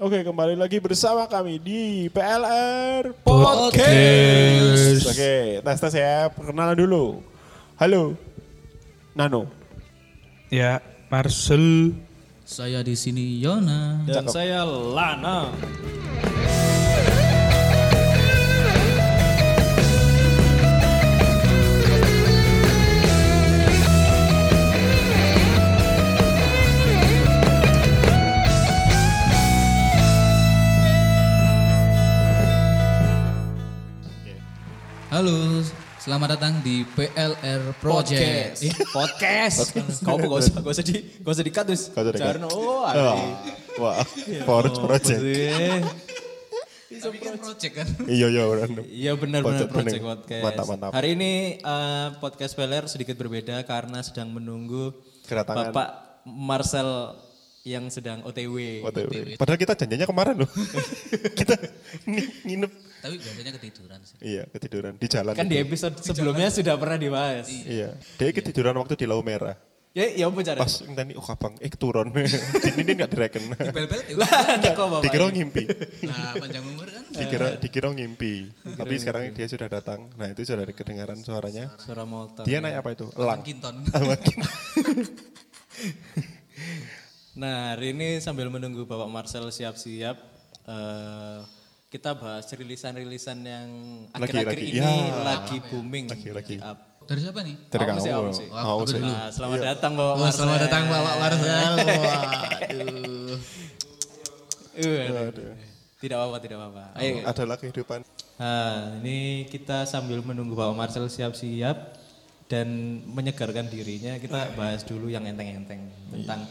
Oke, kembali lagi bersama kami di PLR Podcast. Oke, tes tes ya. Perkenalan dulu. Halo. Nano. Ya, Marcel. Saya di sini Yona. Dan saya Lana. Halo, selamat datang di PLR Project. Eh, Podcast. Kau gak usah, gak usah di, gak usah dikat terus. Gak usah dikat. Jarno, oh Wah, ada. wah, Forge Project. Tapi kan project kan. Iya, iya, benar. Iya benar-benar Project Project bener. Podcast. Mantap, mantap. Hari ini eh, podcast PLR sedikit berbeda karena sedang menunggu Kedatangan. Bapak Marcel yang sedang OTW. OTW. Padahal kita janjinya kemarin loh. kita ngi- nginep. Tapi biasanya ketiduran sih. Iya, ketiduran di jalan. Kan di itu. episode sebelumnya sudah pernah dibahas. Iya. Dia ketiduran waktu di Lau Merah. Ya, ya apa cara? Pas tadi oh kapang, eh turun. Ini ini nggak direken. Ya. Lah. Dikira ngimpi. Nah, panjang umur kan. Dikira dikira ngimpi. Tapi sekarang dia sudah datang. Nah, itu sudah ada kedengaran suaranya. Suara motor. Dia naik apa itu? Elang. Kinton. Nah, hari ini sambil menunggu Bapak Marcel siap-siap, eh, kita bahas rilisan-rilisan yang Lagi, akhir-akhir ini Ya. lagi booming. Lagi, lagi. Up. Dari siapa nih? Dari sih, kamu. aku sih. Aku sih. Nah, selamat datang Bapak Oh, Marcel. selamat datang Bapak Marcel. Waduh. Uh, Aduh. tidak apa-apa, tidak apa-apa. Ayo. Adalah kehidupan. Nah, ini kita sambil menunggu Bapak Marcel siap-siap dan menyegarkan dirinya, kita bahas dulu yang enteng-enteng tentang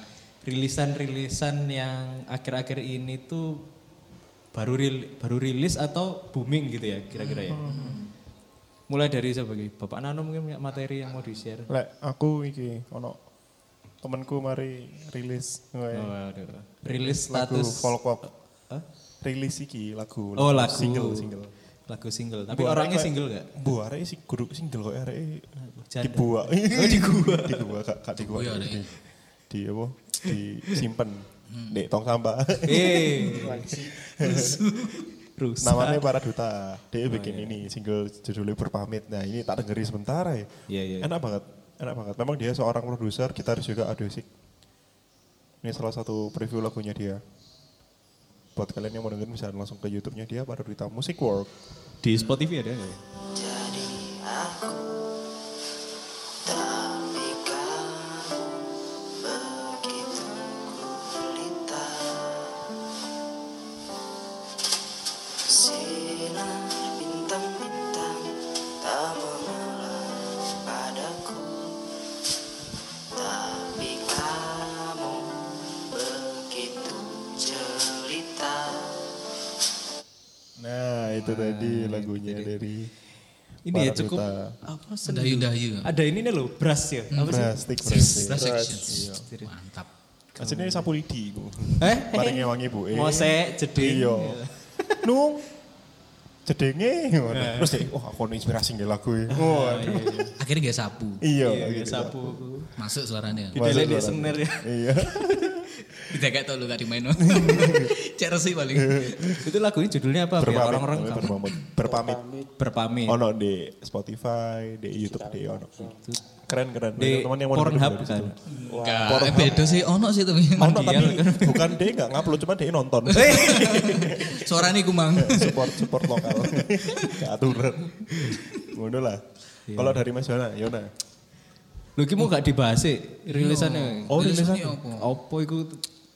rilisan-rilisan yang akhir-akhir ini tuh baru ril- baru rilis atau booming gitu ya kira-kira ya. Mulai dari siapa lagi? Bapak Nano mungkin punya materi yang mau di-share. Lek aku iki ono temanku mari rilis Oh, aduh. Rilis lagu status folk pop. Hah? Rilis iki lagu. Oh, lagu. single single. Lagu single. Tapi Bu, orangnya single gak? Bu arek sih kudu single kok arek Janda. di gua. Oh di gua. di gua kak kak di gua. Iya, Di, Dek. di apa? Disimpen di tong sampah. Eh. Rusak. Namanya para duta. Dia bikin ini single judulnya berpamit. Nah ini tak dengeri sementara ya. Iya, iya. Enak banget, enak banget. Memang dia seorang produser, gitaris juga adusik. Ini salah satu preview lagunya dia. Buat kalian yang mau dengerin bisa langsung ke YouTube-nya dia pada Duta Music World. Di Spotify ada ya? Itu tadi lagunya dari Ini ya cukup apa sendi. Dayu-dayu. Ada ini nih loh, brass ya. Apa sih? Plastik, plastik. Brass sections. Mantap. Aslinya sapu lidi bu. Eh? Paling ngewangi bu. Eh. Mosek, jeding. Iya. Nung. Jedenge. Terus dia, oh aku inspirasi nggak lagu ini. Oh, aduh. Akhirnya gak sapu. Iya. Iya, gitu. sapu. Masuk suaranya. Di delay di snare ya. Iya. Tidak kayak tau lu gak dimain. Cek resi paling. Itu lagu ini judulnya apa? Biar Berpamit. orang-orang berpamit. Berpamit. berpamit. Ono di Spotify, di YouTube, di ono. Keren keren. Di teman yang mau Pornhub kan. Enggak, eh, beda sih ono sih tapi. Ono tapi bukan dia nggak ngupload, cuma dia nonton. Suaranya kumang. support support lokal. Aturan. Ngono lah. Iya. Kalau dari Mas Yona, Yona. Lu ki mau gak dibahas sih rilisannya? Oh, Rilisannya rilisan. apa? Apa itu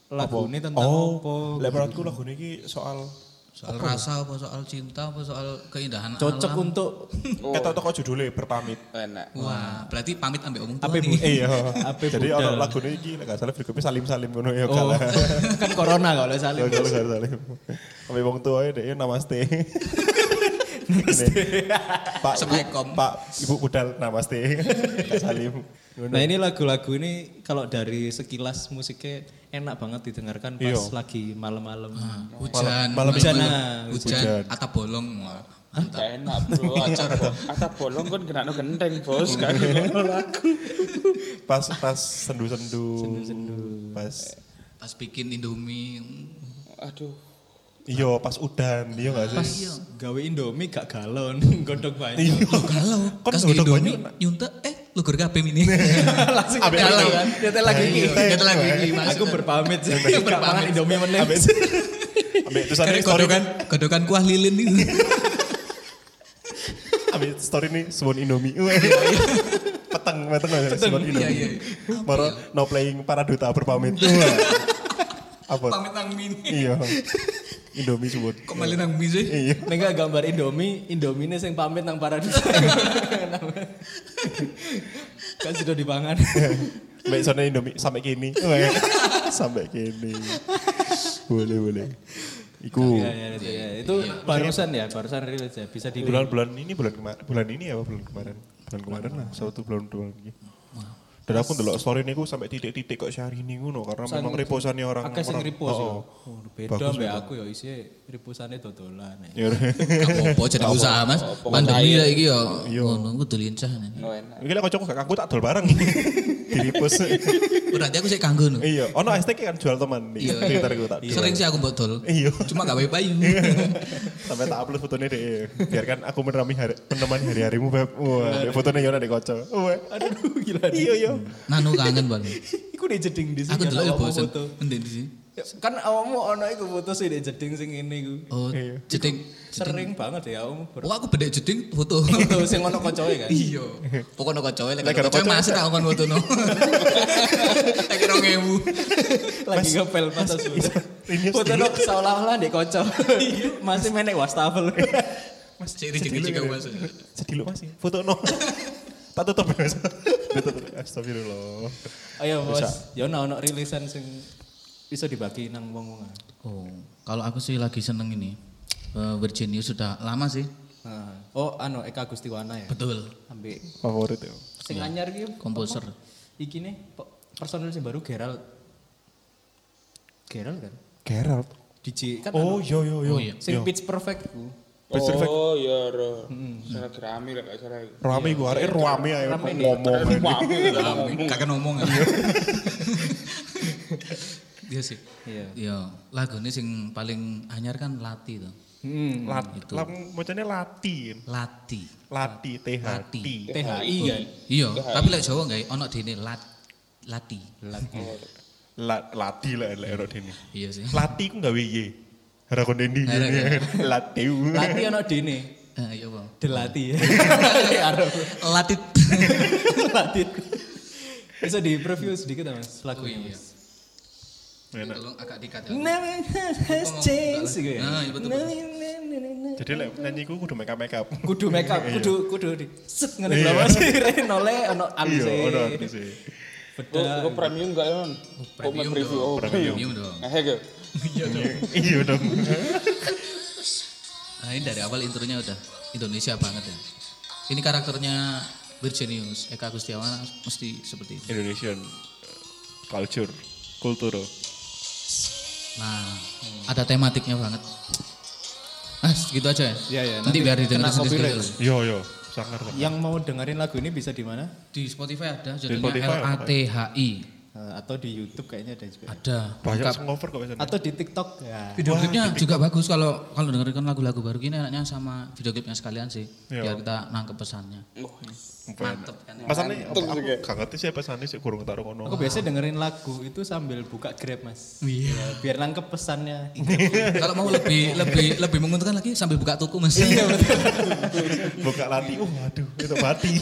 lagu ini tentang Oh, apa? lek menurutku lagu ini soal Soal rasa apa, soal cinta apa, soal keindahan Cocok alam. untuk kita toko judulnya berpamit. Wah, berarti pamit ambil omong tua Ape nih. Iya. Ape Jadi orang lagu ini iki nek gak salah videonya salim-salim ngono ya Oh, kan corona kalau boleh saling. Kalau salim. Sampai wong tua dia namaste. Pak Ibu, Assalamualaikum. Pak Ibu Budal namaste. Gak salim. Nah ini lagu-lagu ini kalau dari sekilas musiknya enak banget didengarkan pas Iya. lagi malam-malam. Hujan, malam hujan, malam- nah, hujan, hujan. atap bolong. Enak bro, atap, atap bolong kan kena no genteng bos, kan lagu. Pas pas sendu-sendu. Pas Pas bikin Indomie, Aduh. Iya pas udan, iya gak sih? Pas iya. Gawe Indomie gak galon, godok banyak. Iya. Kalau Kan kas godok Indomie banyak. nyuntek eh lugur kabeh ini. Langsung Ambek galau ini. kan. Kita lagi Iya. iki. Kita lagi iki masuk. Aku berpamit sih. Berpamit. Indomie meneh. Ambek ambek terus ada story godokan godokan kuah lilin itu. ambek story nih suwon Indomie. peteng peteng aja suwon Indomie. Iya, iya. Baru no playing para duta berpamit. Apa? Pamit nang mini. Iya. Indomie suwon. Kok malah nang mini sih? Iya. Nek gak gambar Indomie, Indomie ini sing pamit nang para duta. kan sudah dipangan. Mbak sana Indomie sampai kini. Sampai kini. Boleh boleh. Iku Iya, iya, itu, ya. itu barusan ya, barusan rilis ya. Bisa di bulan-bulan ini bulan kemarin bulan ini ya apa bulan kemarin bulan kemarin lah satu bulan bulan ini dan aku ndelok story niku sampai titik-titik kok Syahrini ngono karena memang reposannya orang Akeh sing orang- repost ya. Oh, Oh, beda mbek beda. aku ya isi repostane dodolan. ya. Iya. Gak apa-apa jadi usaha Mas. Pandemi ya iki ya. Ngono kudu lincah. Iki lek kocokku gak aku tak dol bareng. Di repost. Berarti aku sih kanggo no. Iya, ono STK kan jual teman nih. Iya. Twitter gue tak. Sering sih aku mbok dol. Iya. Cuma gak payu. Sampai tak upload fotonya deh. Biarkan aku menemani hari menemani hari-harimu Beb. Wah, fotonya Yona di kocok. Wah, Aduh gila. iya iya. Nanu kangen banget. Iku di jeding di sini. Aku dulu ya foto. Mending di sini. Ya, Kan awakmu ono iku foto sih di jeding sing ngene iku. Oh, Iya. jeding. Sering banget ya awakmu ber- Oh, aku bedek jeding foto. foto sing ono kocoe kan. Iya. Pokoknya kocoe lek Lek ada kocoe masih tak kon foto no. Tak kira ngewu. Lagi ngepel pas asu. Ini Foto no seolah-olah di koco. Masih menek wastafel. Mas ciri ciri juga mas. Sedih lu masih. Foto no. Tak tutup ya. Mas. Ditutup. Astagfirullah. Ayo Bisa. bos, ya ono ono rilisan sing bisa dibagi nang wong-wong. Oh, kalau aku sih lagi seneng ini. Eh, Virginius sudah lama sih. Nah, oh anu Eka Gustiwana ya. Betul. Ambek Favorit ya. sing anyar iki Komposer. Iki nih pe- personil sing baru Gerald. Gerald kan? Geralt. DJ kan Oh anu, iya iya iya. Oh, iya. sing pitch perfect ku. Pitch perfect. Oh iya, ro. Salah gerami lah gak salah. Rame gue, hari rame Rame ngomong. aja. Rame. Kakek ngomong. Iya sih. Iya. Iya, lagu ini sing paling anyar kan Lati tuh. Hmm. Lat, lam, macamnya lati. Lati. Lati, TH. Lati. THI kan. Iya, tapi lek Jawa enggak ono dene lat Lati. La, lati lah, lah, erok ini. Iya sih. Lati ku gak wiye. Hara kondendi. Hara, Lati. Lati ono dene. Eh, iya, Bang. Delati. Arep. Latit. Lati. Bisa di preview sedikit Mas lagu Oh, iya. Enak. Tolong agak dikat ya. Nothing has changed gitu ya. Nah, iya betul, betul. Jadi lek nyanyi ku kudu make up make up. Kudu make up, kudu kudu di set ngene Iya. lho Mas. Renole ono aluse. Iya, ono aku sih. Beda. Kok premium gak ya? Kok Premium Premium. Premium dong. Nah, ya. Iya dong. Iya dong. Nah, ini dari awal intronya udah Indonesia banget ya. Ini karakternya Virginius, Eka Gustiawan mesti seperti ini. Indonesian uh, culture, kultur. Nah, ada tematiknya banget. Ah, gitu aja ya? Iya, iya, Nanti, nanti biar didengar sendiri. Yo yo, sangar Pak. Yang mau dengerin lagu ini bisa di mana? Di Spotify ada apa? L-A-T-H-I. Eh, atau di YouTube kayaknya ada juga. Ada. Banyak cover kok biasanya. Atau di TikTok ya. Video klipnya juga bagus kalau kalau dengerin lagu-lagu baru gini enaknya sama video klipnya sekalian sih. Iya. Biar kita nangkep pesannya. Oh, Mantep kan. Pesannya apa? Aku gak ngerti sih pesannya sih kurang taruh kono. Aku biasanya dengerin lagu itu sambil buka Grab, Mas. Iya. Ya, biar nangkep pesannya. kalau mau lebih lebih lebih menguntungkan lagi sambil buka tuku Mas. Iya, Buka lati, oh aduh itu bati.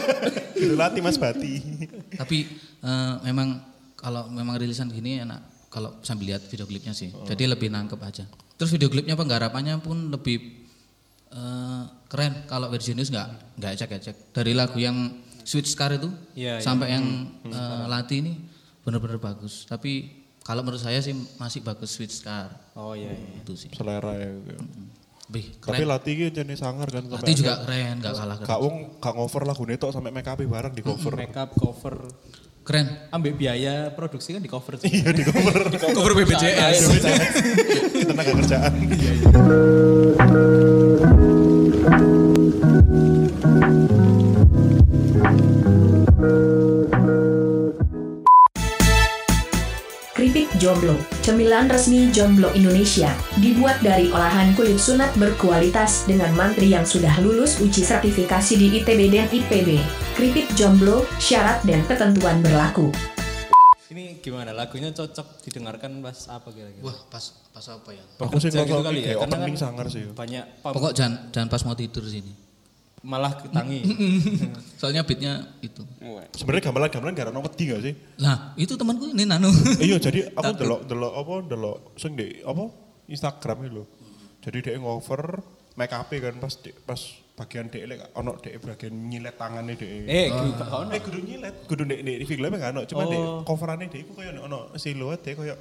itu lati mas bati. Tapi eh, memang kalau memang rilisan gini enak kalau sambil lihat video klipnya sih. Oh. Jadi lebih nangkep aja. Terus video klipnya penggarapannya pun lebih eh, keren kalau Virginius nggak nggak ecek-ecek. Dari lagu yang Sweet Scar itu Iya, iya. sampai yang eh, Lati ini benar-benar bagus. Tapi kalau menurut saya sih masih bagus Sweet Scar Oh iya iya. itu sih. Selera ya. Lebih Tapi keren. lati ki jenis sangar kan. sampai Lati juga keren, nggak kalah keren. Kak Wong kak ngover lagu netok sampai make up bareng di cover. Make up cover Keren. ambil biaya produksi kan di cover juga. Iya di cover. Cover BPJS. Tenaga kerjaan. Keripik Jomblo cemilan resmi Jomblo Indonesia, dibuat dari olahan kulit sunat berkualitas dengan mantri yang sudah lulus uji sertifikasi di ITB dan IPB. Keripik Jomblo, syarat dan ketentuan berlaku. Ini gimana lagunya cocok didengarkan pas apa kira-kira? Wah, pas pas apa ya? Aku sih Kerja gitu kali ya, karena kan- sangar sih. Banyak pam- Pokok jangan jangan pas mau tidur sini. Malah ketangi. Soalnya beatnya itu. Sebenarnya gamelan-gamelan gak ada wedi gak sih? Lah, itu temanku ini Nano. iya jadi aku delok delok apa delok sing di apa Instagram itu lho. Jadi dia ngover make up kan pas di- pas bagian dia lek ono dia bagian nyilet tangannya dia. eh, gak kau Eh kudu nyilet, kudu nek di filmnya gak ono, cuma di coverannya dia iku koyo ono siluet dia koyo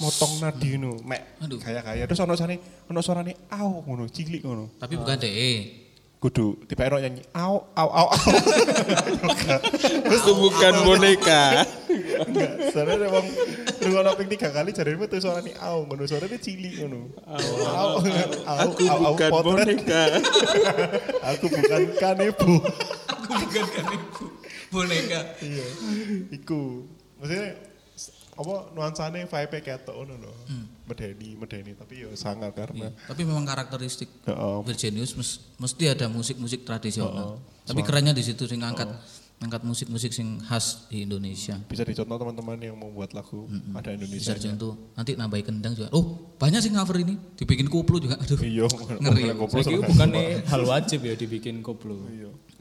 motong nadi ngono, mek Aduh. kaya-kaya terus ono sane ono suarane au ngono, cilik ngono. Tapi bukan DE. Kudu tiba ono nyanyi au au au au. Itu bukan boneka. Enggak, soalnya wong rungono ping tiga kali jarene metu suarane au ngono, suarane cilik ngono. Au au au Aku au au bukan boneka. Aku bukan kanebo. Aku bukan kan ibu. Boneka. Iya. Iku. Maksudnya apa nuansane vibe ketok ngono lho. Medeni, medeni tapi ya sangar karena Tapi memang karakteristik Heeh. Virginius mes- mesti ada musik-musik tradisional. Tapi kerennya di situ sing ngangkat ngangkat musik-musik sing khas di Indonesia. bisa dicontoh teman-teman yang membuat lagu ada Indonesia. Bisa contoh nanti nambahin kendang juga. Oh, banyak sih cover ini. Dibikin koplo juga. Aduh. Iya, Ngeri. koplo Saya bukan hal wajib ya dibikin koplo.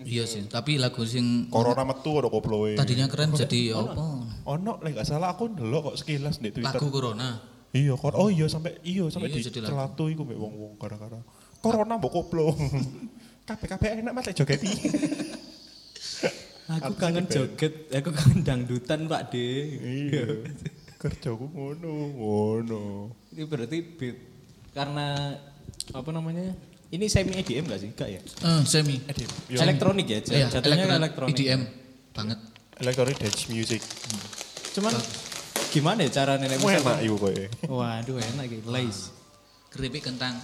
Iya sih, tapi lagu sing Corona metu ada koploe. tadinya keren jadi ya apa? Ono, lek gak salah aku ndelok kok sekilas di Twitter. Lagu Corona. Iya, kor oh iya sampai iya sampai Iya, di celatu iku mbek wong-wong gara-gara corona mbok koplo. Kabeh-kabeh enak mas lek jogeti. Aku kangen joget, aku kangen dangdutan Pak De. iya. Kerjaku ngono, ngono. Ini berarti beat karena apa namanya? Ini semi EDM gak sih? Enggak ya? Eh, semi. Iya. Elektronik ya, Iya, jatuhnya elektronik. elektronik. EDM banget. Electronic dance music. Cuman gimana ya cara nenek moyang? enak iku kowe. Waduh enak gitu, Lace. Keripik kentang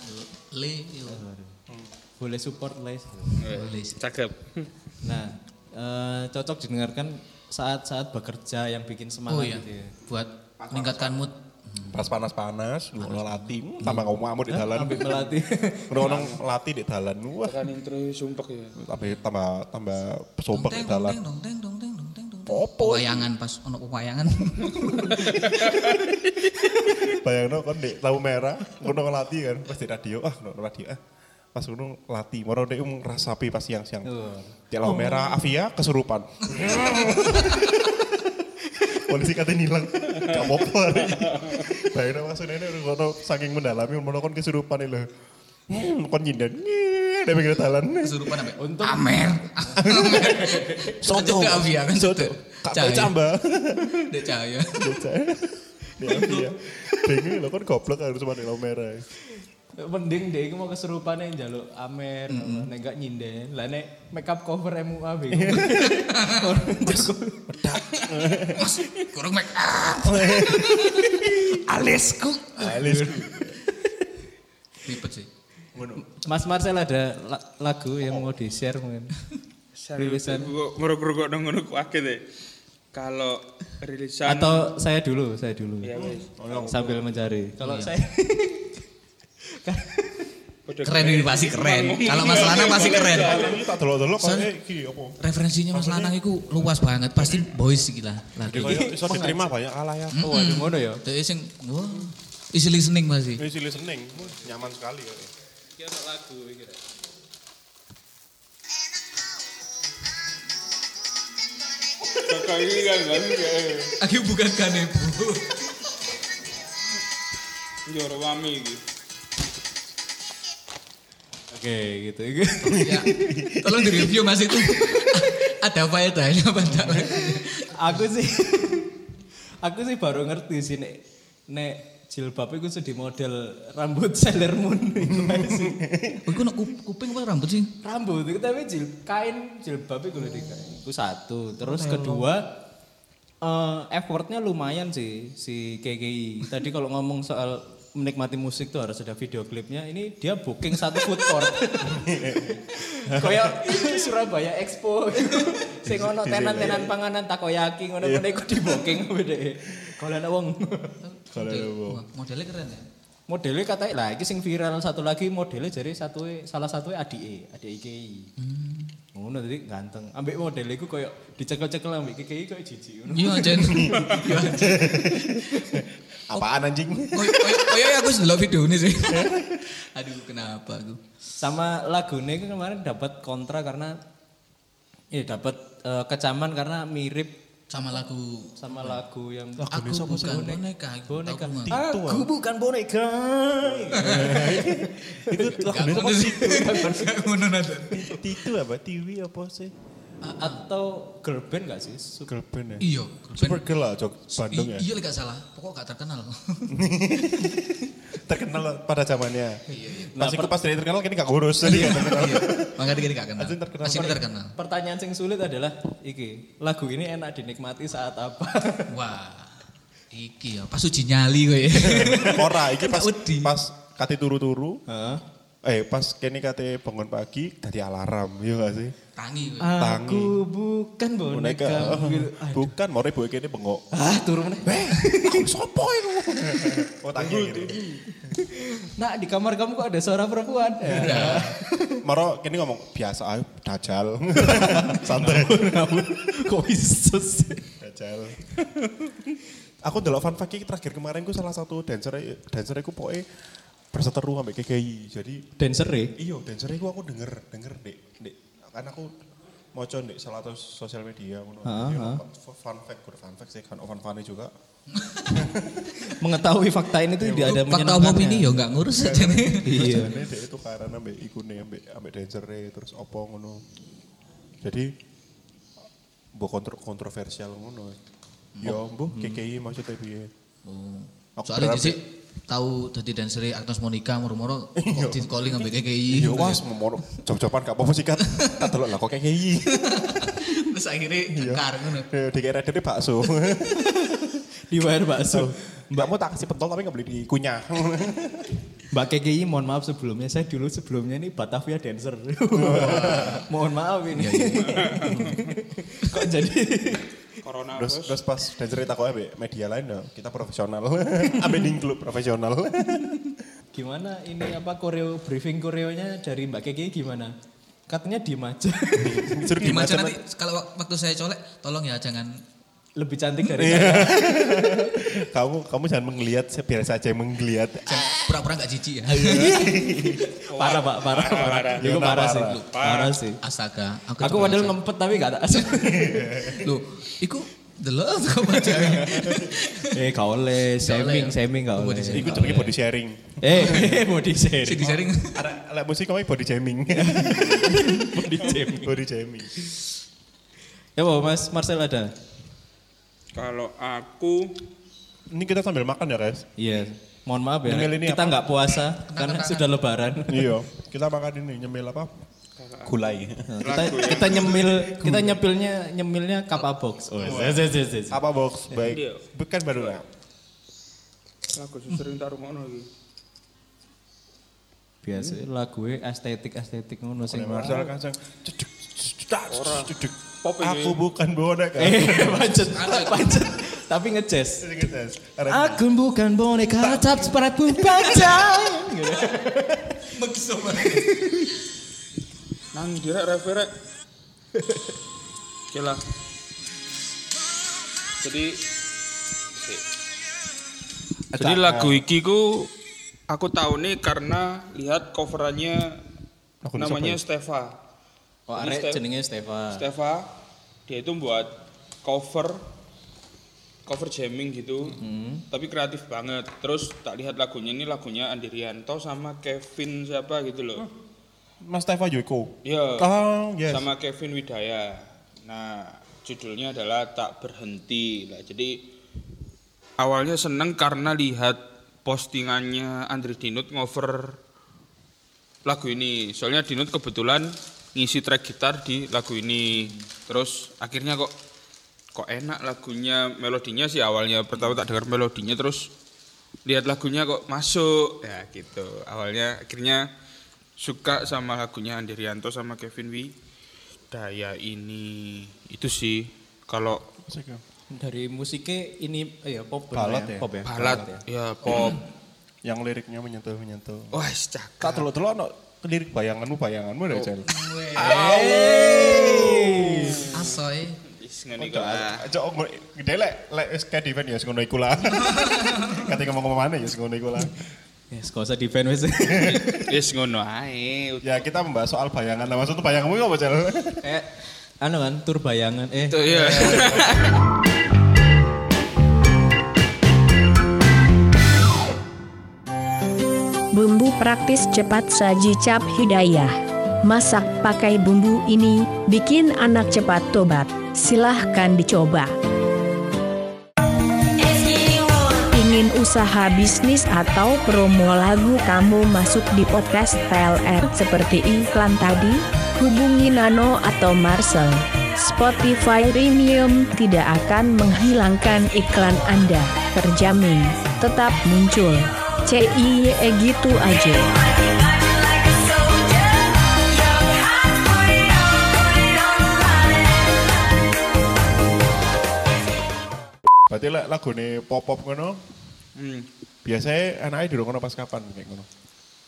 le. Boleh support Lace. Boleh. Cakep. Nah, eh, cocok didengarkan saat-saat bekerja yang bikin Oh semangat iya. gitu ya. Buat meningkatkan mood. Pas panas-panas, lu latih, tambah ngomong di dalan. Ambil melatih. Ngono latih di dalan. Wah, Kan intro sumpek ya. tambah tambah tambah sompek di dalan. dong teng dong teng dong teng dong. Opo? Wayangan pas ono wayangan. Bayangno kon dek lampu merah, ngono ngelatih kan, pas di radio, ah ngono radio ah. Pas ngono latih, moro dek um rasapi pas siang-siang. Di lampu merah, Avia kesurupan. Polisi katanya nilang, gak apa-apa. Bayangno mas nenek ngono saking mendalami, ngono kon kesurupan lho. Hmm, kon nyinden, Nih, dia pinggir jalan. Kesurupan apa? Untuk Amer. Soto. Juga Avia kan Soto. soto. Kak Cahaya. camba. Dek cahaya. Dia Avia. Bingung lho, kon goblok harus cuma di lampu merah. Mending deh, mau kesurupan yang jaluk Amer, nek gak nyinden. Lah nek makeup cover MUA bingung. Mas, kurang make up. Alisku. Alis. Ribet sih. Mas Marcel ada la- lagu yang mau di-share mungkin. Rilisan. Ngeruk-ngeruk dong ngono kaget deh. Kalau rilisan Atau saya dulu, saya dulu. ya wes. Sambil mencari. Kalau saya Keren ini pasti keren. Kalau Mas Lanang pasti keren. Tak delok-delok kayak iki apa? Referensinya Mas Lanang itu luas banget. Pasti boys iki lah. Lagi. Kayak iso diterima banyak halayak. Oh, ada ngono ya. Dek sing wah easy listening pasti. Ini sih listening, nyaman sekali ya. Kakak ini kan kan. Aku bukan kanebo. Jor wami iki. Oke, gitu. ya, tolong di review Mas itu. Ada faedahnya apa enggak? aku sih aku sih baru ngerti sih nek nek jilbab itu sedih model rambut Sailor Moon. Oh, kup- kuping apa rambut sih? rambut itu tapi jil, kain jilbab itu lho kain itu satu terus kedua eh effortnya lumayan sih si KKI tadi kalau ngomong soal menikmati musik tuh harus ada video klipnya ini dia booking satu food court kayak Surabaya Expo sing ono tenan-tenan panganan takoyaki ngono-ngono iku di booking beda Kalau ada wong. Kalau ada wong. Modelnya keren ya. Modelnya katanya lah, iki sing viral satu lagi modelnya jadi satu salah satu adik adik IKI. Ngono tadi ganteng. Ambek modelnya iku koyo dicekel-cekel ambek IKI koyo jijik ngono. Iya anjen. Iya. Apaan anjing? Koyo koyo- koyo ya aku delok video ini sih. Aduh kenapa aku? Sama lagunya itu kemarin dapat kontra karena ya dapat eh, kecaman karena mirip Sama lagu sama lagu yang Aku bukan boneka. boneka. Aku mah. Aku bukan boneka. Itu sama ngono sih. Titu apa? Tiwi apa sih? Atau girl band gak sih? Sup- Girl band ya? Iya. Super girl lah, Jog. Bandung ya? Iya gak salah. Pokok gak terkenal. Terkenal pada zamannya. Iya iya. Pas iku pas dia terkenal kini gak gak terkenal. Iya. Makanya dia gak kenal. Asli terkenal. Asli terkenal. Pertanyaan sing sulit adalah iki, lagu ini enak dinikmati saat apa? Wah. Iki ya, pas uji nyali kowe. Ora, iki pas Wedi. pas kate turu-turu. Heeh. Eh, pas kene kate bangun pagi dadi alarm, iya gak sih? Tangi. Aku bukan boneka. Boneka. Gitu. Bukan, mau ibu kene bengok. Ah, turun meneh. Aku sopo iku? Oh, tangi gitu. Nah, di kamar kamu kok ada suara perempuan? Ya. Maro kene ngomong biasa ayo dajal. Santai. kok bisa sih? Dajal. Aku ndelok fun fact terakhir kemarin ku salah satu dancer dancer ku pokoke berseteru ambek KKI. Jadi Dancer ya? iya dancer ku aku denger denger dek dek kan aku moco dek salah satu sosial media ngono. Ha, Iya, ha. Fun fact, good fun fact sih kan fun funny juga. Mengetahui fakta ini tuh tidak ada Fakta umum ini ya gak ngurus aja nih. Iya. Dek itu karena ambek ikune ambek ambek dancer terus opo ngono. Jadi mbok kontro kontroversial ngono. Ya mbuh KKI maksudnya piye? Oh. Aku Soalnya berharap- dhisik tahu dadi dancer Agnes Monica moro-moro kok di calling ambek KKI. Iya wah mau job-joban gak apa-apa sih kan. Tak delok lah kok KKI. Terus akhirnya ngono. Eh, Di kira dari bakso. Dibayar bakso. Mbak mau tak kasih pentol tapi gak beli di kunyah. Mbak KKI mohon maaf sebelumnya. Saya dulu sebelumnya ini Batavia dancer. mohon maaf ini. Kok jadi Corona Terus, bos. terus pas dan cerita kok media lain ya, kita profesional. di klub profesional. gimana ini apa koreo briefing koreonya dari Mbak KKI gimana? Katanya diem aja. Gimana dimaca, nanti kalau waktu saya colek tolong ya jangan Lebih cantik dari saya. kamu kamu jangan menggeliat, saya biasa aja yang menggeliat. pura-pura gak jijik ya. parah pak, parah, parah. Itu Iya, parah sih. parah. Parah sih. Astaga, aku, Aku padahal ngempet tapi gak tak Loh, iku delok kok baca. Eh gak oleh, shaming, shaming gak oleh. Iku jenenge body sharing. Eh, mau di Sing share. di-sharing. Ada ada musik kamu body shaming. Body shaming. body shaming. Ya Mas Marcel ada? Kalau aku Ini kita sambil makan ya, guys. Iya. Mohon maaf ya, Nyemil ini kita nggak puasa karena sudah lebaran. iya, kita makan ini nyemil apa? Gulai. Kita kita nyemil kita nyepilnya nyemilnya kapa box. Oh, yes, yes, yes, yes. Apa box? Baik. Iya. Bukan baru lah. lagu sering taruh ngono iki. Biasa lagu estetik estetik ngono sing. Marcel kan cedek cedek cedek. Pop ini. Aku bukan boneka. Eh, pancet, pancet. Tapi ngejazz. Aku bukan boneka, tapi sepatu panjang. Nang direk referek. Oke lah. Jadi. Jadi lagu iki ku aku tahu nih karena lihat coverannya namanya siapa Stefa. Oh, arek jenenge Stefa. Stefa dia itu buat cover cover jamming gitu. Tapi kreatif banget. Terus tak lihat lagunya ini lagunya Andi Rianto sama Kevin siapa gitu loh. Mas Teva Joko. Iya. Oh, yes. sama Kevin Widaya. Nah judulnya adalah tak berhenti. Lah jadi awalnya seneng karena lihat postingannya Andri Dinut ngover lagu ini. Soalnya Dinut kebetulan ngisi track gitar di lagu ini terus akhirnya kok kok enak lagunya melodinya sih awalnya pertama tak dengar melodinya terus lihat lagunya kok masuk ya gitu awalnya akhirnya suka sama lagunya Andi Rianto sama Kevin Wi Daya ini itu sih kalau Dari musiknya ini eh, ya pop Balad bener ya? Pop ya. Balat, ya pop. Yang liriknya menyentuh-menyentuh. Wah, cakep. Tak telur-telur no lirik bayanganmu bayanganmu deh Cel. Asoy. Wis ngene iku lah. Cok gede lek lek wis kayak defend ya ngono iku lah. Kate ngomong ke mana ya ngono iku lah. Yes, gak usah defend wes. Wis ngono ae. Ya kita membahas soal bayangan. Nah, maksudnya bayanganmu apa Cel? Kayak anu kan tur bayangan eh Itu ya. Bumbu praktis cepat saji cap hidayah. Masak pakai bumbu ini, bikin anak cepat tobat. Silahkan dicoba. Ingin usaha bisnis atau promo lagu kamu masuk di podcast TLR seperti iklan tadi? Hubungi Nano atau Marcel. Spotify Premium tidak akan menghilangkan iklan Anda. Terjamin, tetap muncul. CIE gitu aja. Berarti lek lagune pop-pop ngono, Hmm. biasanya anaknya dirungono pas kapan kayak ngono?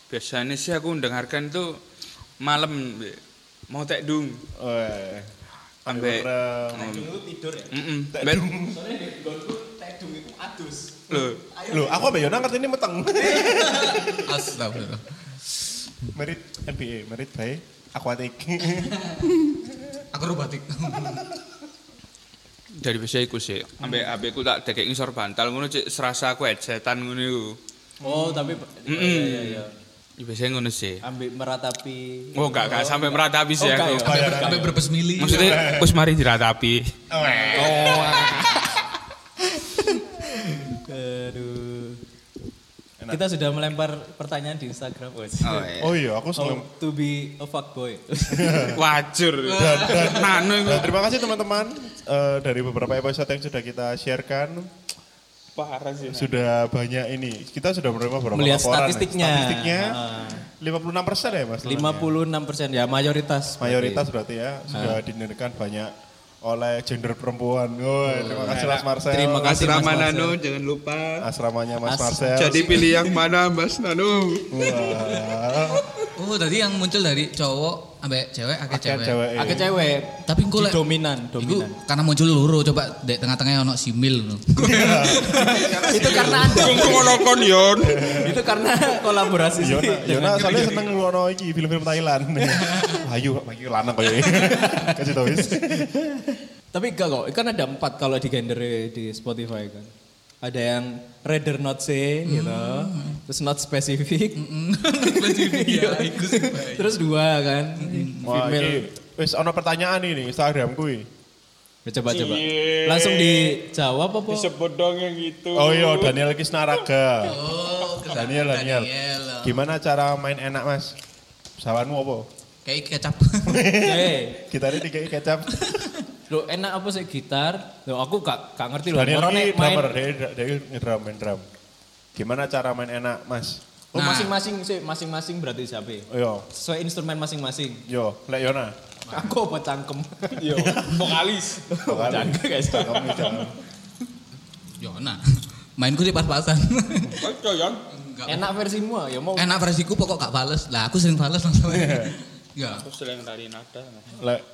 Biasanya sih aku mendengarkan itu malam mau tek dung. Eh, Ambek Ambek tidur ya. Tek dung. Soalnya itu adus. Loh, Loh, aku ambek Yona ngerti ini meteng. Astagfirullah. merit MBA, merit by Aquatic. Akrobatik. dari biasa iku sih. Ambek ambek ku tak dekek ngisor bantal ngono cek serasa aku headsetan ngono iku. Oh, tapi Mm-mm. iya iya iya. Ya biasanya ngono sih. Ambil meratapi. Oh enggak enggak sampai meratapi sih Oh, aku. enggak ya? Sampai berbes mili. Maksudnya wis mari diratapi. Aduh. Kita sudah melempar pertanyaan di Instagram, Bos. Oh, iya. oh iya, aku selalu How to be a fuckboy. Wajur. Nano iku Dan terima kasih teman-teman eh, dari beberapa episode yang sudah kita sharekan parah sih. sudah banyak ini kita sudah menerima beberapa Melihat laporan ya. statistiknya. statistiknya Ah. 56 persen ya mas 56 persen ya mayoritas. mayoritas berarti ya sudah didengarkan banyak oleh gender perempuan oh, terima kasih Mas Marcel Terima kasih, Mas Asrama Marcel. Nano jangan lupa. asramanya Mas As- Marcel Jadi pilih yang mana Mas Nano? Wah, Oh, tadi yang muncul dari cowok ambek cewek akeh akeh cewek. cewek Agak cewek. Tapi engko lek dominan, Iku dominan. karena muncul loro coba di tengah-tengahnya ono simil ngono. itu karena Anda. Kung ngono kon yon. itu karena kolaborasi sih. Yona, Yona soalnya seneng ngono iki film-film Thailand. Ayo, ayo lanang koyo ini. Kasih tau wis. Tapi enggak kok, kan ada empat kalau di gender di Spotify kan. Ada yang rather not say gitu, terus not specific, Spesifik ya, sih. terus dua kan, Wah, female. wis ono pertanyaan ini Instagram kuwi. Coba coba, Cie. langsung dijawab apa? Disebut dong yang itu. Oh iya, Daniel Kisnaraga. Oh, Daniel, Daniel. Gimana cara main enak, Mas? Sawanmu apa? Kayak kecap. Eh, Kita ini tiga kecap. lo enak apa sih gitar? Lo aku gak, gak ngerti loh. Daniel ini drummer, dia, dia ngedrum, main drum. Gimana cara main enak, Mas? Oh Nah. masing-masing sih, masing-masing berarti siapa? ya? Yo, Sesuai instrumen masing-masing. yo, lek Yona. Aku apa cangkem? Yo, vokalis. Cangkem guys. Kamu jangan. Yona. Mainku sih pas-pasan. Kocok yon. Enak versimu ya mau. Enak versiku pokok gak bales. Lah aku sering bales langsung. Ya. Aku sering tari nada. Lek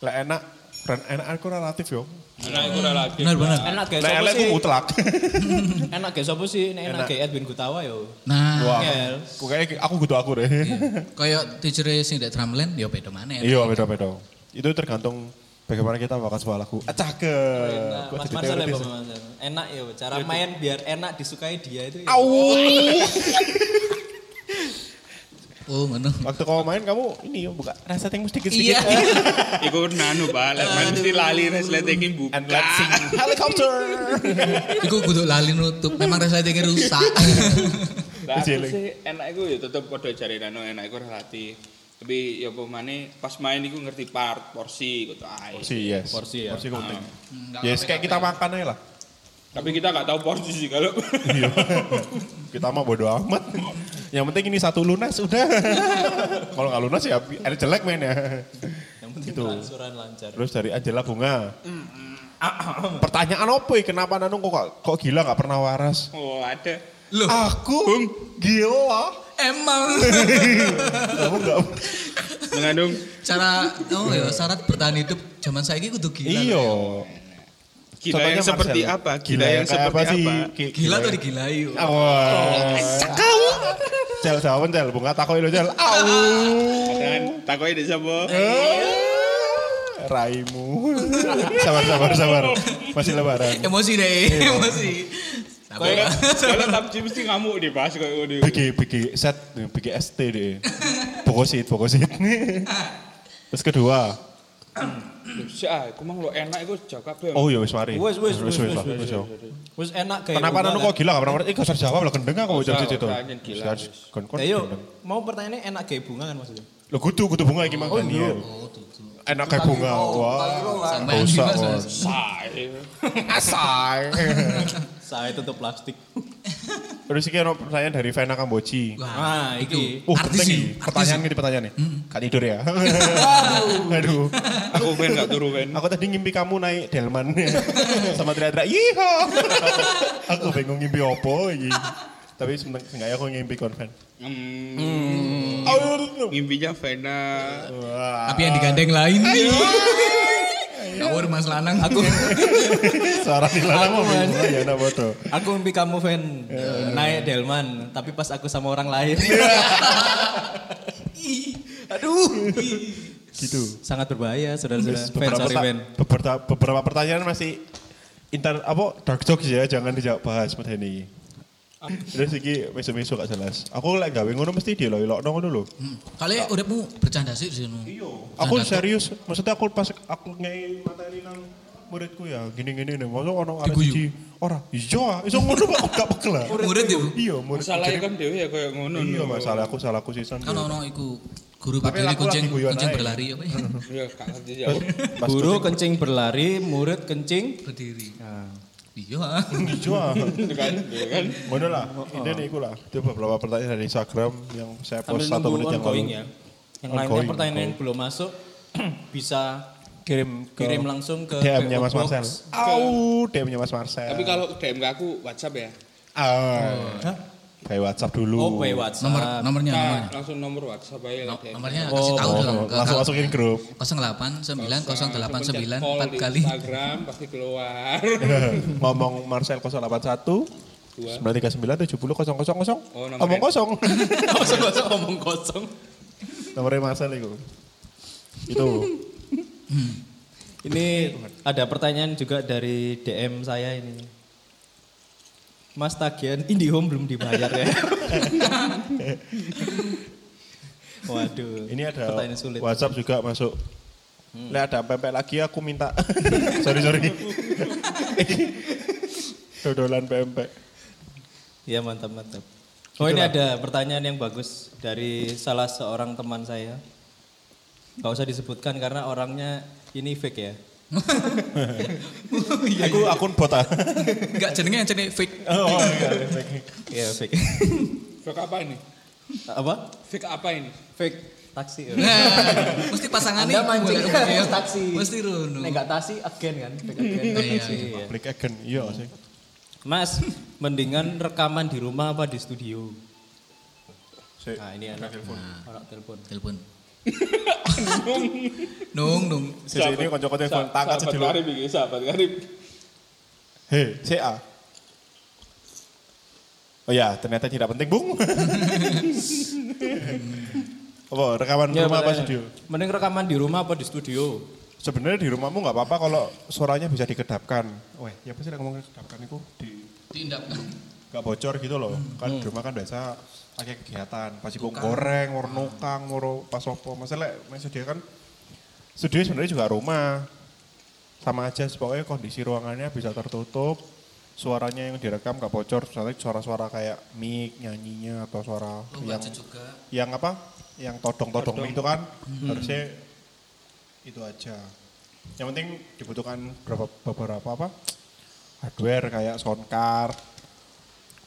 lek enak, enak aku relatif yo. Enak itu relatif. Benar benar. Enak guys, elek sih? ku mutlak. Enak guys, apa sih? Nek enak Enak. Edwin Gutawa yo. Nah, Wah, aku kayak aku butuh aku deh. kayak teacher sing di drumland ya beda mana ya. Iya, beda-beda. Itu tergantung bagaimana kita membawakan sebuah lagu. Ah, cakep. Mas Marcel ya. Mas. Enak ya, cara main biar enak disukai dia itu. ya. Oh, ngono. Waktu kau main kamu ini yo buka rasa yang sedikit Iya. sedikit. Iku nanu main mesti lali resleting buka. And let's sing helicopter. Iku kudu lali nutup. Memang resletingnya rusak. Lah aku Cilik. sih enak iku ya tetep padha jare nano enak iku relatif. Tapi ya apa maneh pas main iku ngerti part, porsi gitu ae. Porsi yes. Porsi ya. Porsi penting. Yes kayak kita makan aja lah. Tapi kita nggak tahu porsi sih kalau Iya. kita mah bodo amat. Yang penting ini satu lunas udah. Kalau nggak lunas ya ada jelek main ya. Yang penting Gitu. transuran lancar. Terus dari Angela Bunga. Pertanyaan apa ya? Kenapa Nanung kok kok gila gak pernah waras? Oh ada. Loh, Aku gila. emang Kamu gak Mengandung cara oh ya syarat bertahan hidup zaman saya kudu gila. Iya. Gila Contohnya yang seperti Marcel. apa? Gila, yang, kayak seperti apa? sih? Gi- Gila tuh digilai. yo. Wah. Cel jawab cel, bunga takoi lo cel. Au. Dan takoi di sapa? Raimu. sabar sabar sabar. Masih lebaran. Emosi deh, emosi. Tapi Kalau PUBG mesti ngamuk dibahas kayak ngono. Bigi bigi set, bigi ST deh. Bokosit bokosit. Terus kedua. Si ah, aku mang lo enak iku jawab kabeh. Oh iya wis mari. Wis, wis, wis, wis. wis, wis, enak kayak Kenapa Nanu kok gila gak pernah ngerti? Gak usah jawab lah gendeng aku jam usah, situ. Ya gendeng. mau pertanyaannya enak kayak bunga kan maksudnya? Lo kudu kudu bunga iki mang Daniel. Enak kayak bunga. Wah. sampai. Mas. Sae. Asai. Saya tutup plastik. Terus iki ono pertanyaan dari Vena Kamboji. Nah, iki. Oh, Artis penting ini, iki. Pertanyaan ini pertanyaan nih. Gak tidur ya. Aduh. Aku ben gak turu ben. Aku tadi ngimpi kamu naik delman sama teriak-teriak yiho. aku bingung ngimpi opo iki. Tapi sebenarnya aku ngimpi konven. Hmm. Mimpinya Vena. Wah. Tapi yang digandeng lain. Kawur Mas Lanang. Aku Suara di lanang mau ya nak bodoh. Aku mimpi kamu fan naik delman, tapi pas aku sama orang lain. Aduh. Gitu. Sangat berbahaya, saudara-saudara. Fan, beberapa, sorry fan. beberapa, beberapa pertanyaan masih inter apa dark jokes ya jangan dijawab bahas pada ini. Terus iki mesu-mesu gak jelas. Aku lek gawe ngono mesti dilok-lokno ngono lho. kali uripmu bercanda sih di sini. Aku serius, maksudnya aku pas aku ngei materi nang muridku ya gini-gini nih. Maksudnya ono arek siji ora. Iya, iso ngono kok gak pegel lah. Murid itu. Iya, murid. Masalahnya kan dewe ya kayak ngono. Iya, masalah aku salah aku sisan. Kan ono iku guru Tapi berdiri kucing aja. berlari apa ya? Iya, ya. Guru kencing berlari, murid kencing. Berdiri. Nah, Iya. Iya. Kan, iya kan. Ngono lah. Ini nih iku lah. Itu beberapa pertanyaan dari Instagram yang saya post satu menit yang lalu. ya. Yang lainnya pertanyaan yang belum masuk bisa Kirim ke kirim langsung ke DM-nya Mas. Marcel. Au, DM-nya Mas Marcel. Tapi kalau DM ke aku WhatsApp ya. ah, kayak WhatsApp dulu. Oh, by WhatsApp. Nomor nomornya Nah, nomornya. langsung nomor WhatsApp aja. DM. Nomornya Oh, kasih tahu dong. ke- langsung masukin grup. 089 Call 089 4 di kali. Instagram pasti keluar. Ngomong Marcel 081 939 70 000. Oh, nomornya. Omong kosong. Kosong-kosong ngomong kosong. Nomornya Marcel itu. Itu. Ini ada pertanyaan juga dari DM saya ini. Mas tagihan IndiHome belum dibayar ya. Waduh. Ini ada pertanyaan sulit. WhatsApp juga masuk. Lihat ada pempek lagi aku minta. sorry sorry. Dodolan pempek. Iya mantap mantap. Oh ini ada pertanyaan yang bagus dari salah seorang teman saya. Gak usah disebutkan karena orangnya ini fake ya. Aku akun bot ah. Enggak jenenge jenenge fake. Oh iya. Iya fake. Fake apa ini? Apa? Fake apa ini? Fake taksi. ya. Nah, mesti pasangan Anda mancing Iya. taksi. Mesti runo. Nek gak taksi agen kan? Fake agen. Iya, Iya. Klik again. Iya sih. Mas, mendingan rekaman di rumah apa di studio? Nah ini anak telepon. Anak telepon. Telepon. Nung nung. Sisi ini kocok-kocok telepon tangkat Sahabat sedulu. karib iki, sahabat karib. Hei, CA. Oh ya, ternyata tidak penting, Bung. apa, rekaman Ya, rumah apa studio? Mending rekaman di rumah apa di studio? Sebenarnya di rumahmu nggak apa-apa kalau suaranya bisa dikedapkan. Weh, ya apa sih yang ngomong kedapkan itu di Tindak. nggak bocor gitu loh. Kan di rumah kan biasa pakai kegiatan, pas iku goreng, mau nukang, mau pas opo. Masalah mas studio kan studio sebenarnya juga rumah. Sama aja pokoknya kondisi ruangannya bisa tertutup. Suaranya yang direkam nggak bocor, misalnya suara-suara kayak mic nyanyinya atau suara Lu yang juga. yang apa? Yang todong-todong itu kan harusnya itu aja. Yang penting dibutuhkan beberapa, beberapa apa? Hardware kayak sound card,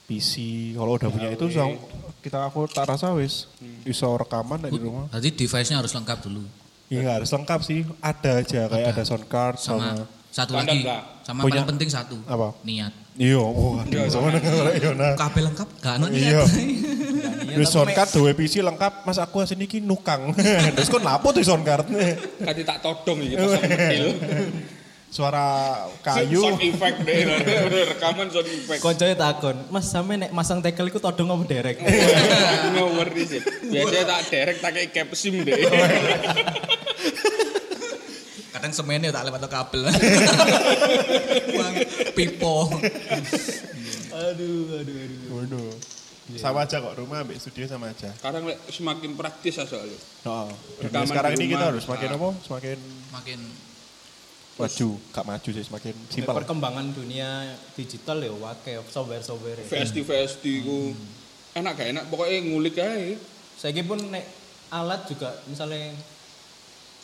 PC. Kalau udah punya itu sang- kita aku tak rasa wis bisa rekaman dari rumah. Berarti device-nya harus lengkap dulu. Iya harus lengkap sih. Ada aja kayak ada, sound card sama, Sama Satu Pandang lagi lah. sama Punya- paling penting satu. Apa? Niat. Iya, oh, aduh, sama dengan Yona. Kabel lengkap gak ono Iya. niat. Wis soundcard dua PC lengkap, Mas aku asini iki nukang. Terus kok lapo tuh soundcard? Kati tak todong iki pas kecil. Suara kayu. Sound effect deh, rekaman sound effect. Konconya takon, Mas sampe nek masang tekel iku todong apa derek? Ngower sih. Biasanya tak derek tak kayak capsim deh. Kadang semennya tak lewat kabel. Bang, pipo. aduh, aduh, aduh. Waduh. Sama aja kok, rumah ambil studio sama aja. Sekarang lek semakin praktis lah soalnya. Oh, Rekaman sekarang di ini kita harus semakin Ah. apa? Semakin Makin maju, gak maju sih, semakin simpel. Perkembangan dunia digital ya wake software-software. VSD VSD ku enak gak enak pokoknya ngulik aja. Saya pun nek alat juga misalnya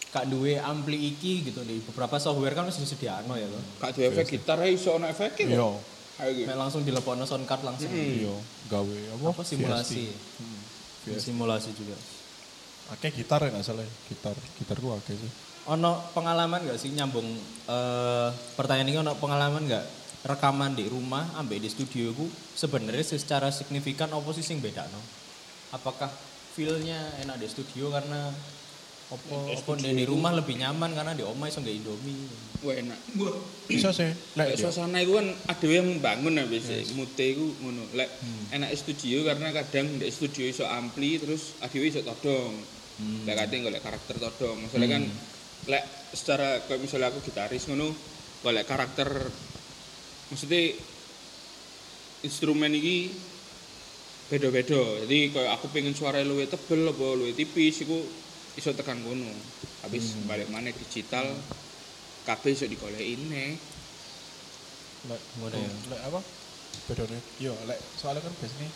kak duwe ampli iki gitu di beberapa software kan masih disediano ya loh. Gak ada efek gitar aja iso ono efeknya Iya, gitu. Langsung dilepokno soundcard langsung. iya, gawe apa? Apa simulasi? VST. Simulasi juga. Oke, gitar ya nggak salah, ya. gitar, gitar gua oke sih. Ono pengalaman gak sih nyambung eh, pertanyaan ini ono pengalaman gak rekaman di rumah ambek di studio ku sebenarnya secara signifikan apa sih sing beda no? Apakah feel-nya enak di studio karena opo opo di, di rumah lebih nyaman karena di omah iso nggak indomie. Wah enak. Bisa sih, Lek suasana itu kan ada yang bangun ya biasa. Mute itu ngono. Lek enak studio karena kadang di studio iso ampli terus adewe iso todong. Lek kadang golek karakter todong. Masalah kan lek secara kayak misalnya aku gitaris ngono golek karakter maksudnya instrumen ini beda-beda. Jadi kayak aku pengen suara luwih tebel apa luwih tipis iku iso tekan kono. Habis balik mana digital kabeh iso digoleki nih. lek oh, lek apa? Bedanya, iya, lek soalnya kan biasanya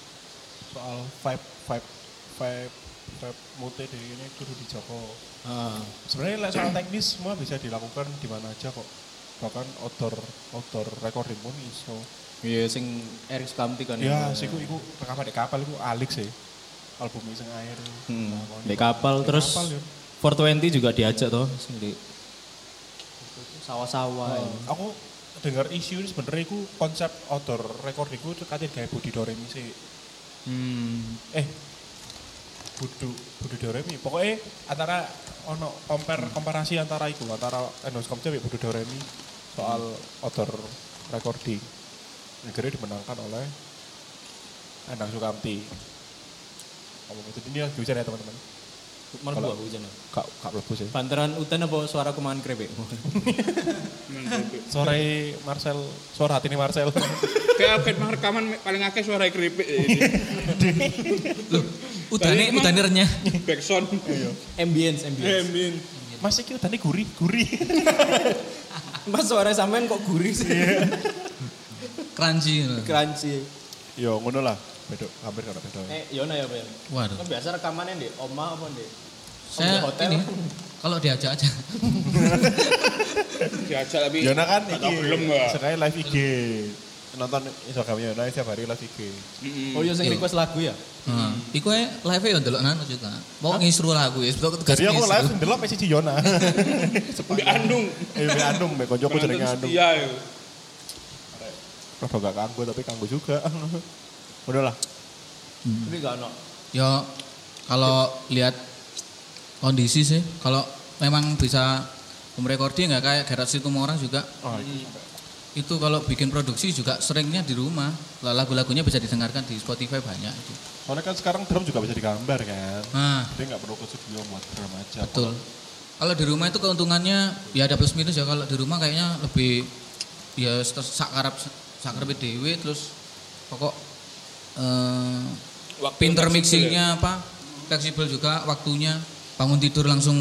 soal vibe, vibe, vibe, mute di ini kudu dijaga. Sebenarnya lek soal teknis semua bisa dilakukan di mana aja kok. Bahkan outdoor outdoor recording pun iso. Iya sing Eric Skamti kan. Ya, sih iku iku rekaman di kapal iku alik sih. Album sing air. Hmm. Nah, Di kapal Di terus kapal, ya. 420 juga diajak toh sing di sawah-sawah. ya. Aku dengar isu ini sebenarnya iku konsep outdoor recording iku katanya kayak Budi Doremi sih. Hmm. Eh, Budu Budu Doremi. Pokoknya antara ono compare komparasi antara iku antara Endoscom cewek Budu Doremi soal outdoor recording. Negara dimenangkan oleh Endang Sukamti. Ngomong itu ini lagi hujan ya teman-teman. Malah gua hujan. ya. Kak kak mlebu sih. Panteran utan apa suara kumangan krepek? Sore Marcel, suara hati ini Marcel. Kayak band rekaman paling akeh suara keripik ini. Loh, udane emang- udane renyah. Backsound. ambience, ambience. Amin. Mas iki udane gurih, gurih. Mas suara sampean kok gurih sih? Crunchy. Crunchy. Yo ngono lah. Bedok, hampir kada beda. Eh, Yona ya? Waduh. Kan biasa rekamannya di oma apa di? Saya hotel. ini kalau diajak aja. Diajak tapi Yona kan gak iki belum mbak. sekali live IG. Nonton Instagramnya Yona setiap hari live IG. Oh iya, sing request lagu ya? Heeh. Iku ae live ya ndelok nano juga. Mau ngisru lagu ya, sebab tugas Jadi aku live ndelok mesi si Yona. Mbak Andung. Eh mbek Andung, mbek koncoku jenenge Andung. setia ya. Rada gak kanggo tapi kanggo juga. Udah lah. Tapi gak ono. Ya kalau lihat kondisi sih, kalau memang bisa home recording nggak kayak Gerard Situmorang juga Oh, itu itu kalau bikin produksi juga seringnya di rumah Lah, lagu-lagunya bisa didengarkan di Spotify banyak itu. Soalnya kan sekarang drum juga bisa digambar kan. Nah Jadi nggak perlu ke studio buat drum aja. betul. Kalau di rumah itu keuntungannya ya ada plus minus ya kalau di rumah kayaknya lebih ya sakarap sakarap dewe terus pokok eh, Waktu pinter fleksibel mixingnya apa fleksibel juga waktunya bangun tidur langsung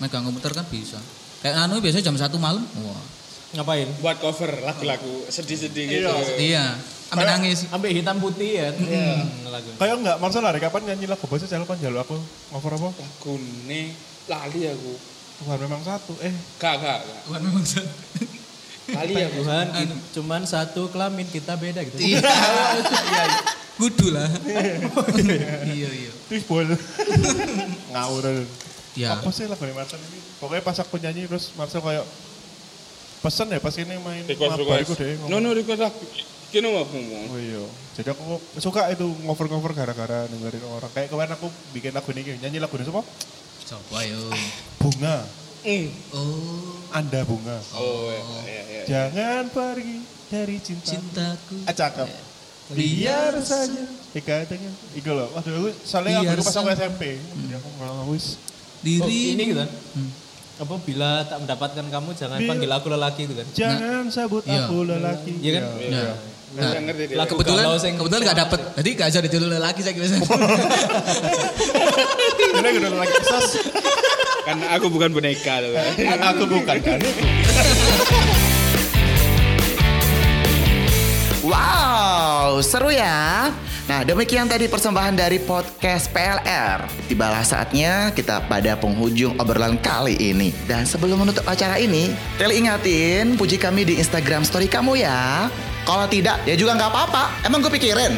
megang komputer kan bisa kayak anu biasanya jam satu malam wah Ngapain? Buat cover lagu-lagu sedih-sedih gitu. iya ambil nangis Ambil hitam putih ya. Iya. Lagu. Kayak enggak, masalah hari kapan nyanyi lagu bahasa saya kan jalur aku cover apa? Lagu ini lali aku. Tuhan memang satu. Eh, Gak, gak, gak. Tuhan memang Lali aku. Tuhan, ki- cuman satu kelamin kita beda gitu. iya kudu lah iya iya Wih bol. Ngawur. ya Apa sih lagu Marcel ini? Pokoknya pas aku nyanyi terus Marcel kayak pesen ya pas ini main Request iku request. deh No no request lah. Kini mau ngomong. Oh iya. Jadi aku suka itu ngover-ngover gara-gara dengerin orang. Kayak kemarin aku bikin lagu ini, nyanyi lagu ini apa? Coba yo. Bunga. Mm. Oh, Anda bunga. Oh iya iya iya. Jangan pergi dari cinta. cintaku. Ah, cakep. Biar saja ikatnya. Iku loh. Waduh, aku soalnya aku pas aku. SMP. Jadi aku malah wis. Oh, Diri. ini gitu kan. Apa bila tak mendapatkan kamu jangan Bil- panggil aku lelaki itu kan. Jangan sebut iya. aku lelaki. Iya kan? Iya. Nah, Nggak ngerti. Lagu kebetulan sing- kebetulan gak dapet. Jadi gak bisa ditiru lelaki saya kira. Ini udah lagi sos. Kan aku bukan boneka loh. Aku bukan kan. Wow, seru ya. Nah, demikian tadi persembahan dari podcast PLR. Tibalah saatnya kita pada penghujung obrolan kali ini. Dan sebelum menutup acara ini, Teli ingatin puji kami di Instagram story kamu ya. Kalau tidak, ya juga nggak apa-apa. Emang gue pikirin.